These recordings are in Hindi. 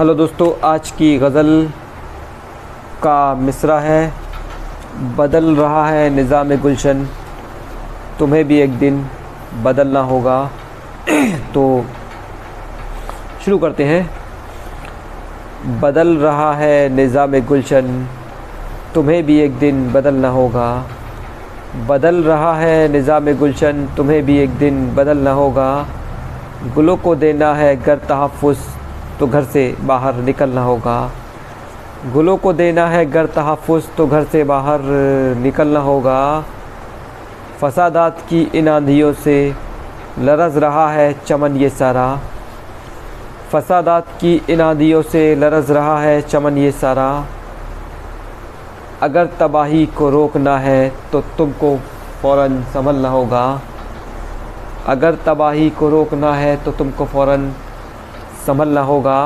हेलो दोस्तों, आज की गज़ल का मिसरा है। बदल रहा है निज़ाम गुलशन। तुम्हें भी एक दिन बदलना होगा। तो शुरू करते हैं। बदल रहा है निज़ाम गुलशन। तुम्हें भी एक दिन बदलना होगा। बदल रहा है निज़ाम गुलशन। तुम्हें भी एक दिन बदलना होगा। गुलों को देना है गर तहफ़ुज़ तो घर से बाहर निकलना होगा। गुलों को देना है घर तहफ़ुज़ तो घर से बाहर निकलना होगा। फसादात की इन आंधियों से लरज़ रहा है चमन ये सारा। फसादात की इन आंधियों से लरज़ रहा है चमन ये सारा। अगर तबाही को रोकना है तो तुमको फ़ौर संभलना होगा। अगर तबाही को रोकना है तो तुमको फ़ौर संभलना होगा।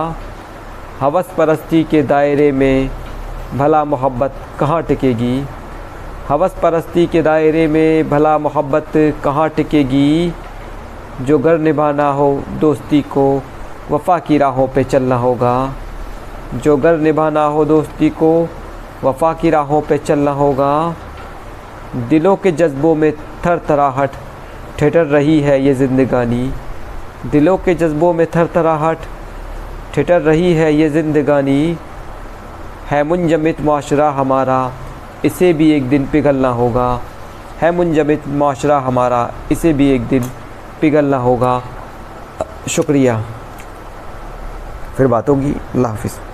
हवस परस्ती के दायरे में भला मोहब्बत कहाँ टिकेगी? हवस परस्ती के दायरे में भला मोहब्बत कहाँ टिकेगी? जो घर निभाना हो, दोस्ती को वफ़ा की राहों पे चलना होगा। जो घर निभाना हो, दोस्ती को वफ़ा की राहों पे चलना होगा। दिलों के जज्बों में थर थराहट ठेठर रही है ये ज़िंदगानी। दिलों के जज्बों में थर थराहट ठिठर रही है ये ज़िंदगानी, है मुंजमित माशरा हमारा, इसे भी एक दिन पिघलना होगा। है मुंजमित माशरा हमारा, इसे भी एक दिन पिघलना होगा। शुक्रिया। फिर बात होगी। अल्लाह हाफिज़।